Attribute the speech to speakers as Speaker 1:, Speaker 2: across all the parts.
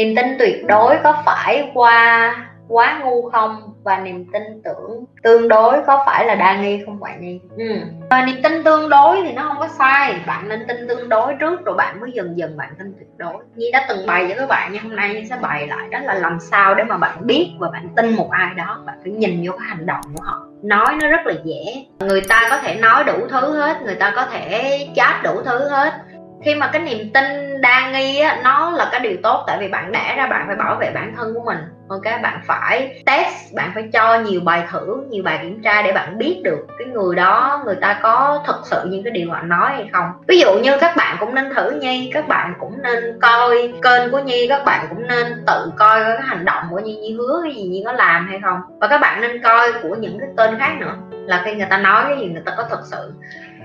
Speaker 1: niềm tin tuyệt đối có phải qua quá ngu không? Và niềm tin tưởng tương đối có phải là đa nghi không bạn nhi ừ. và niềm tin tương đối thì nó không có sai. Bạn nên tin tương đối trước rồi bạn mới dần dần bạn tin tuyệt đối. Nhi đã từng bày cho các bạn, nhưng hôm nay nhi sẽ bày lại đó là làm sao để mà bạn biết và bạn tin một ai đó. Bạn phải nhìn vô cái hành động của họ. Nói nó rất là dễ. Người ta có thể nói đủ thứ hết, người ta có thể chat đủ thứ hết khi mà cái niềm tin đa nghi á, nó là cái điều tốt, tại vì bạn đã ra bạn phải bảo vệ bản thân của mình, ok? Bạn phải test, bạn phải cho nhiều bài thử nhiều bài kiểm tra để bạn biết được cái người đó, người ta có thực sự những cái điều họ nói hay không. Ví dụ như các bạn cũng nên thử nhi, các bạn cũng nên coi kênh của nhi, các bạn cũng nên tự coi cái hành động của nhi nhi hứa cái gì nhi có làm hay không. Và các bạn nên coi của những cái kênh khác nữa, là khi người ta nói cái gì người ta có thật sự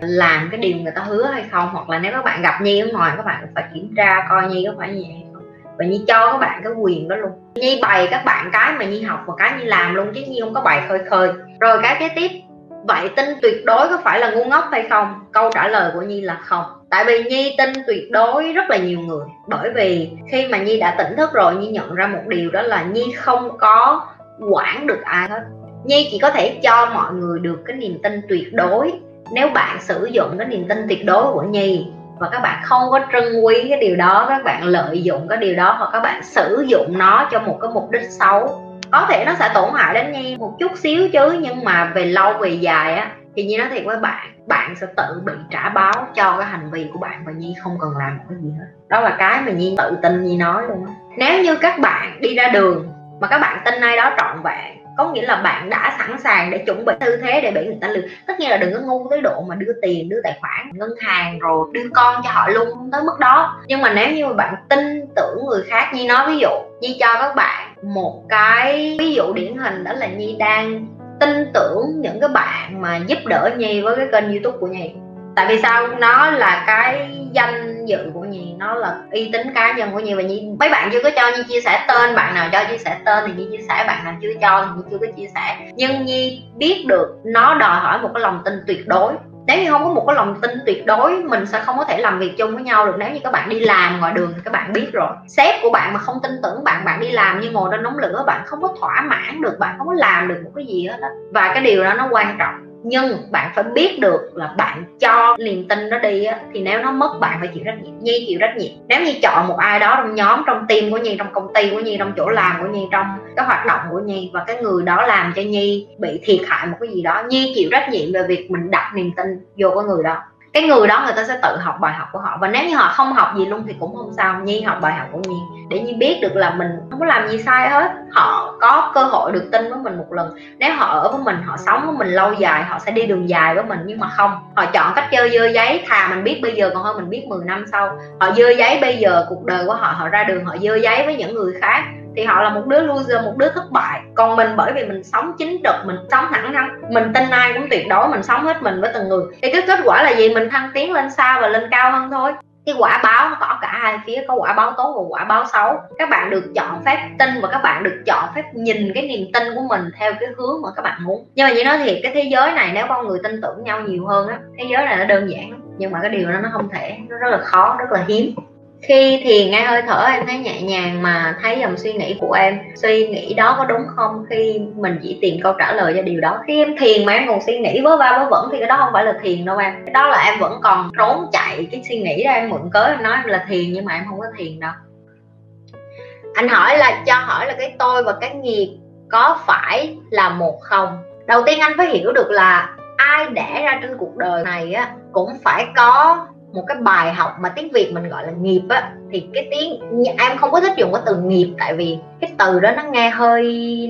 Speaker 1: làm cái điều người ta hứa hay không, hoặc là nếu các bạn gặp nhi ở ngoài, các bạn phải kiểm tra coi nhi có phải như vậy hay không. Và nhi cho các bạn cái quyền đó luôn. Nhi bày các bạn cái mà nhi học và cái nhi làm luôn, chứ nhi không có bày khơi khơi. Rồi cái kế tiếp, vậy tin tuyệt đối có phải là ngu ngốc hay không? Câu trả lời của nhi là không. Tại vì nhi tin tuyệt đối rất là nhiều người. Bởi vì khi mà nhi đã tỉnh thức rồi, nhi nhận ra một điều đó là nhi không có quản được ai hết. Nhi chỉ có thể cho mọi người được cái niềm tin tuyệt đối nếu bạn sử dụng cái niềm tin tuyệt đối của nhi và các bạn không có trân quý cái điều đó, các bạn lợi dụng cái điều đó hoặc các bạn sử dụng nó cho một cái mục đích xấu, có thể nó sẽ tổn hại đến nhi một chút xíu chứ, nhưng mà về lâu về dài á, thì nhi nói thiệt với bạn bạn sẽ tự bị trả báo cho cái hành vi của bạn và nhi không cần làm cái gì hết. Đó là cái mà nhi tự tin nhi nói luôn á. Nếu như các bạn đi ra đường mà các bạn tin ai đó trọn vẹn có nghĩa là bạn đã sẵn sàng để chuẩn bị tư thế để bị người ta lừa. Tất nhiên là đừng có ngu tới độ mà đưa tiền, đưa tài khoản ngân hàng rồi đưa con cho họ luôn, không tới mức đó. Nhưng mà nếu như bạn tin tưởng người khác như nói ví dụ như cho các bạn một cái ví dụ điển hình, đó là nhi đang tin tưởng những cái bạn mà giúp đỡ nhi với cái kênh youtube của nhi. Tại vì sao? Nó là cái danh dự của nhi, nó là uy tín cá nhân của nhi. Và nhi, mấy bạn chưa có cho nhi chia sẻ tên, bạn nào cho chia sẻ tên thì nhi chia sẻ, bạn nào chưa cho thì nhi chưa có chia sẻ. Nhưng nhi biết được nó đòi hỏi một cái lòng tin tuyệt đối. Nếu như không có một cái lòng tin tuyệt đối, mình sẽ không có thể làm việc chung với nhau được. Nếu như các bạn đi làm ngoài đường thì các bạn biết rồi. Sếp của bạn mà không tin tưởng bạn bạn đi làm như ngồi trên nóng lửa, bạn không có thỏa mãn được, bạn không có làm được một cái gì hết đó và cái điều đó nó quan trọng nhưng bạn phải biết được là bạn cho niềm tin nó đi á, thì nếu nó mất bạn phải chịu trách nhiệm nhi chịu trách nhiệm. Nếu như chọn một ai đó trong nhóm trong team của nhi trong công ty của nhi trong chỗ làm của nhi trong cái hoạt động của nhi và cái người đó làm cho nhi bị thiệt hại một cái gì đó nhi chịu trách nhiệm về việc mình đặt niềm tin vô cái người đó cái người đó người ta sẽ tự học bài học của họ. Và nếu như họ không học gì luôn thì cũng không sao. Nhi học bài học của nhi. Để nhi biết được là mình không có làm gì sai hết. Họ có cơ hội được tin với mình một lần. Nếu họ ở với mình, họ sống với mình lâu dài, họ sẽ đi đường dài với mình. Nhưng mà không. Họ chọn cách chơi dơ giấy, thà mình biết bây giờ còn hơn mình biết 10 năm sau. Họ dơ giấy bây giờ, cuộc đời của họ họ ra đường, họ dơ giấy với những người khác thì họ là một đứa loser, một đứa thất bại. Còn mình bởi vì mình sống chính trực, mình sống thẳng thắn, mình tin ai cũng tuyệt đối, mình sống hết mình với từng người. Thì cái kết quả là gì? Mình thăng tiến lên xa và lên cao hơn thôi. Cái quả báo nó có cả hai phía, có quả báo tốt và quả báo xấu. Các bạn được chọn phép tin và các bạn được chọn phép nhìn cái niềm tin của mình theo cái hướng mà các bạn muốn. Nhưng mà như nói thiệt, cái thế giới này nếu con người tin tưởng nhau nhiều hơn á, thế giới này nó đơn giản nhưng mà cái điều đó nó không thể, nó rất là khó, rất là hiếm khi thiền nghe hơi thở, em thấy nhẹ nhàng mà thấy dòng suy nghĩ của em. Suy nghĩ đó có đúng không? Khi mình chỉ tìm câu trả lời cho điều đó. Khi em thiền mà em còn suy nghĩ vớ va vớ vẩn thì cái đó không phải là thiền đâu em. Đó là em vẫn còn trốn chạy cái suy nghĩ đó, em mượn cớ em nói em là thiền nhưng mà em không có thiền đâu. Anh hỏi là, cho hỏi là cái tôi và cái nghiệp có phải là một không? Đầu tiên anh phải hiểu được là ai đẻ ra trên cuộc đời này á cũng phải có một cái bài học mà tiếng việt mình gọi là nghiệp á thì cái tiếng em không có thích dùng cái từ nghiệp tại vì cái từ đó nó nghe hơi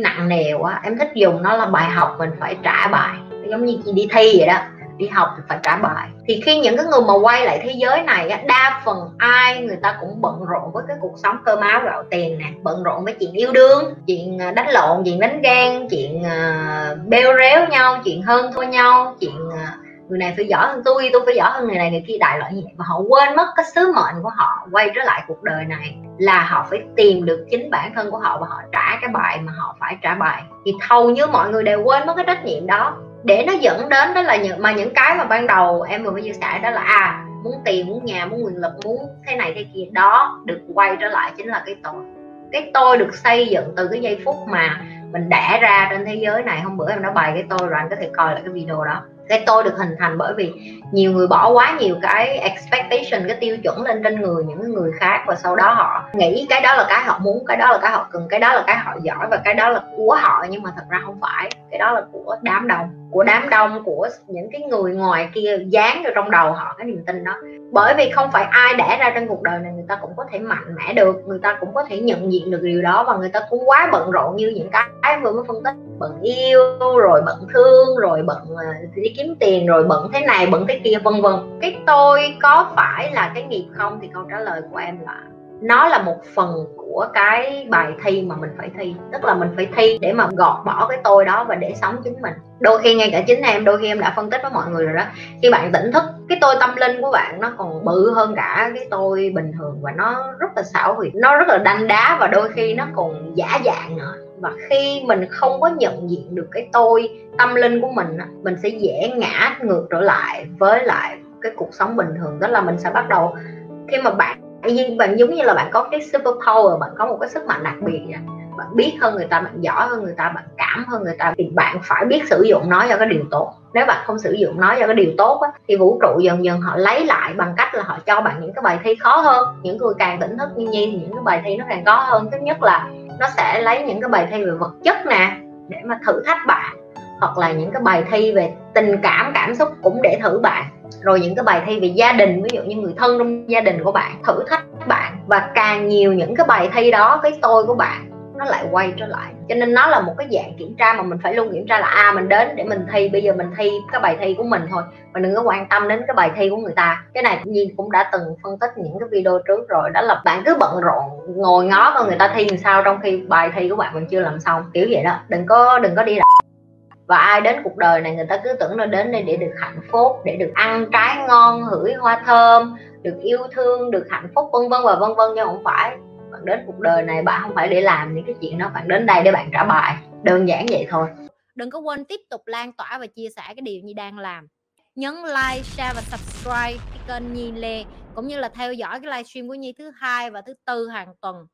Speaker 1: nặng nề quá. Em thích dùng nó là bài học mình phải trả bài. Giống như chị đi thi vậy đó đi học thì phải trả bài. Thì khi những cái người mà quay lại thế giới này đa phần ai người ta cũng bận rộn với cái cuộc sống cơ máu gạo tiền nè bận rộn với chuyện yêu đương chuyện à, đánh lộn chuyện đánh ghen chuyện uh, bêu réo nhau chuyện hơn thua nhau chuyện uh, người này phải giỏi hơn tôi tôi phải giỏi hơn người này, người kia, đại loại như vậy. Và họ quên mất cái sứ mệnh của họ, quay trở lại cuộc đời này là họ phải tìm được chính bản thân của họ và họ trả cái bài mà họ phải trả bài. Thì hầu như mọi người đều quên mất cái trách nhiệm đó. Để nó dẫn đến đó là những, mà những cái mà ban đầu em vừa mới chia sẻ đó là à muốn tiền muốn nhà, muốn quyền lực, muốn thế này thế kia, đó được quay trở lại chính là cái tội cái tôi được xây dựng từ cái giây phút mà mình đẻ ra trên thế giới này. Hôm bữa em đã bày cái tôi rồi, anh có thể coi lại cái video đó cái tôi được hình thành bởi vì nhiều người bỏ quá nhiều cái expectation, cái tiêu chuẩn lên trên người những người khác và sau đó họ nghĩ cái đó là cái họ muốn, cái đó là cái họ cần, cái đó là cái họ giỏi và cái đó là của họ. Nhưng mà thật ra không phải, cái đó là của đám đông, của đám đông, của những cái người ngoài kia dán vào trong đầu họ cái niềm tin đó bởi vì không phải ai đẻ ra trên cuộc đời này, người ta cũng có thể mạnh mẽ được, người ta cũng có thể nhận diện được điều đó và người ta cũng quá bận rộn như những cái vừa mới phân tích. Bận yêu, rồi bận thương, rồi bận à, đi kiếm tiền, rồi bận thế này, bận thế kia, vân vân. Cái tôi có phải là cái nghiệp không thì câu trả lời của em là, nó là một phần của của cái bài thi mà mình phải thi. Tức là mình phải thi để mà gọt bỏ cái tôi đó và để sống chính mình. Đôi khi ngay cả chính em, đôi khi em đã phân tích với mọi người rồi đó. Khi bạn tỉnh thức, cái tôi tâm linh của bạn nó còn bự hơn cả cái tôi bình thường và nó rất là xảo quyệt. Nó rất là đanh đá và đôi khi nó còn giả dạng nữa. Và khi mình không có nhận diện được cái tôi tâm linh của mình mình sẽ dễ ngã ngược trở lại với lại cái cuộc sống bình thường. Đó là mình sẽ bắt đầu, khi mà bạn nhưng bạn giống như là bạn có cái super power bạn có một cái sức mạnh đặc biệt vậy bạn biết hơn người ta bạn giỏi hơn người ta bạn cảm hơn người ta thì bạn phải biết sử dụng nó cho cái điều tốt. Nếu bạn không sử dụng nó cho cái điều tốt á, thì vũ trụ dần dần họ lấy lại bằng cách là họ cho bạn những cái bài thi khó hơn. Những người càng tỉnh thức như nhi thì những cái bài thi nó càng khó hơn. Thứ nhất là nó sẽ lấy những cái bài thi về vật chất nè để mà thử thách bạn. Hoặc là những cái bài thi về tình cảm cảm xúc cũng để thử bạn. Rồi những cái bài thi về gia đình ví dụ như người thân trong gia đình của bạn thử thách bạn. Và càng nhiều những cái bài thi đó cái tôi của bạn nó lại quay trở lại. Cho nên nó là một cái dạng kiểm tra mà mình phải luôn kiểm tra là a à, mình đến để mình thi bây giờ mình thi cái bài thi của mình thôi. Mình đừng có quan tâm đến cái bài thi của người ta. Cái này Nhi cũng đã từng phân tích những cái video trước rồi đó là bạn cứ bận rộn ngồi ngó coi người ta thi làm sao trong khi bài thi của bạn mình chưa làm xong. Kiểu vậy đó. Đừng có đừng có đi và ai đến cuộc đời này người ta cứ tưởng nó đến đây để được hạnh phúc, để được ăn trái ngon hửi hoa thơm, được yêu thương, được hạnh phúc, vân vân và vân vân. Nhưng không phải. Bạn đến cuộc đời này bạn không phải để làm những cái chuyện đó, bạn đến đây để bạn trả bài. Đơn giản vậy thôi.
Speaker 2: Đừng có quên tiếp tục lan tỏa và chia sẻ cái điều như đang làm. Nhấn like, share và subscribe cái kênh Nhi Lê, cũng như là theo dõi cái livestream của Nhi thứ hai và thứ tư hàng tuần.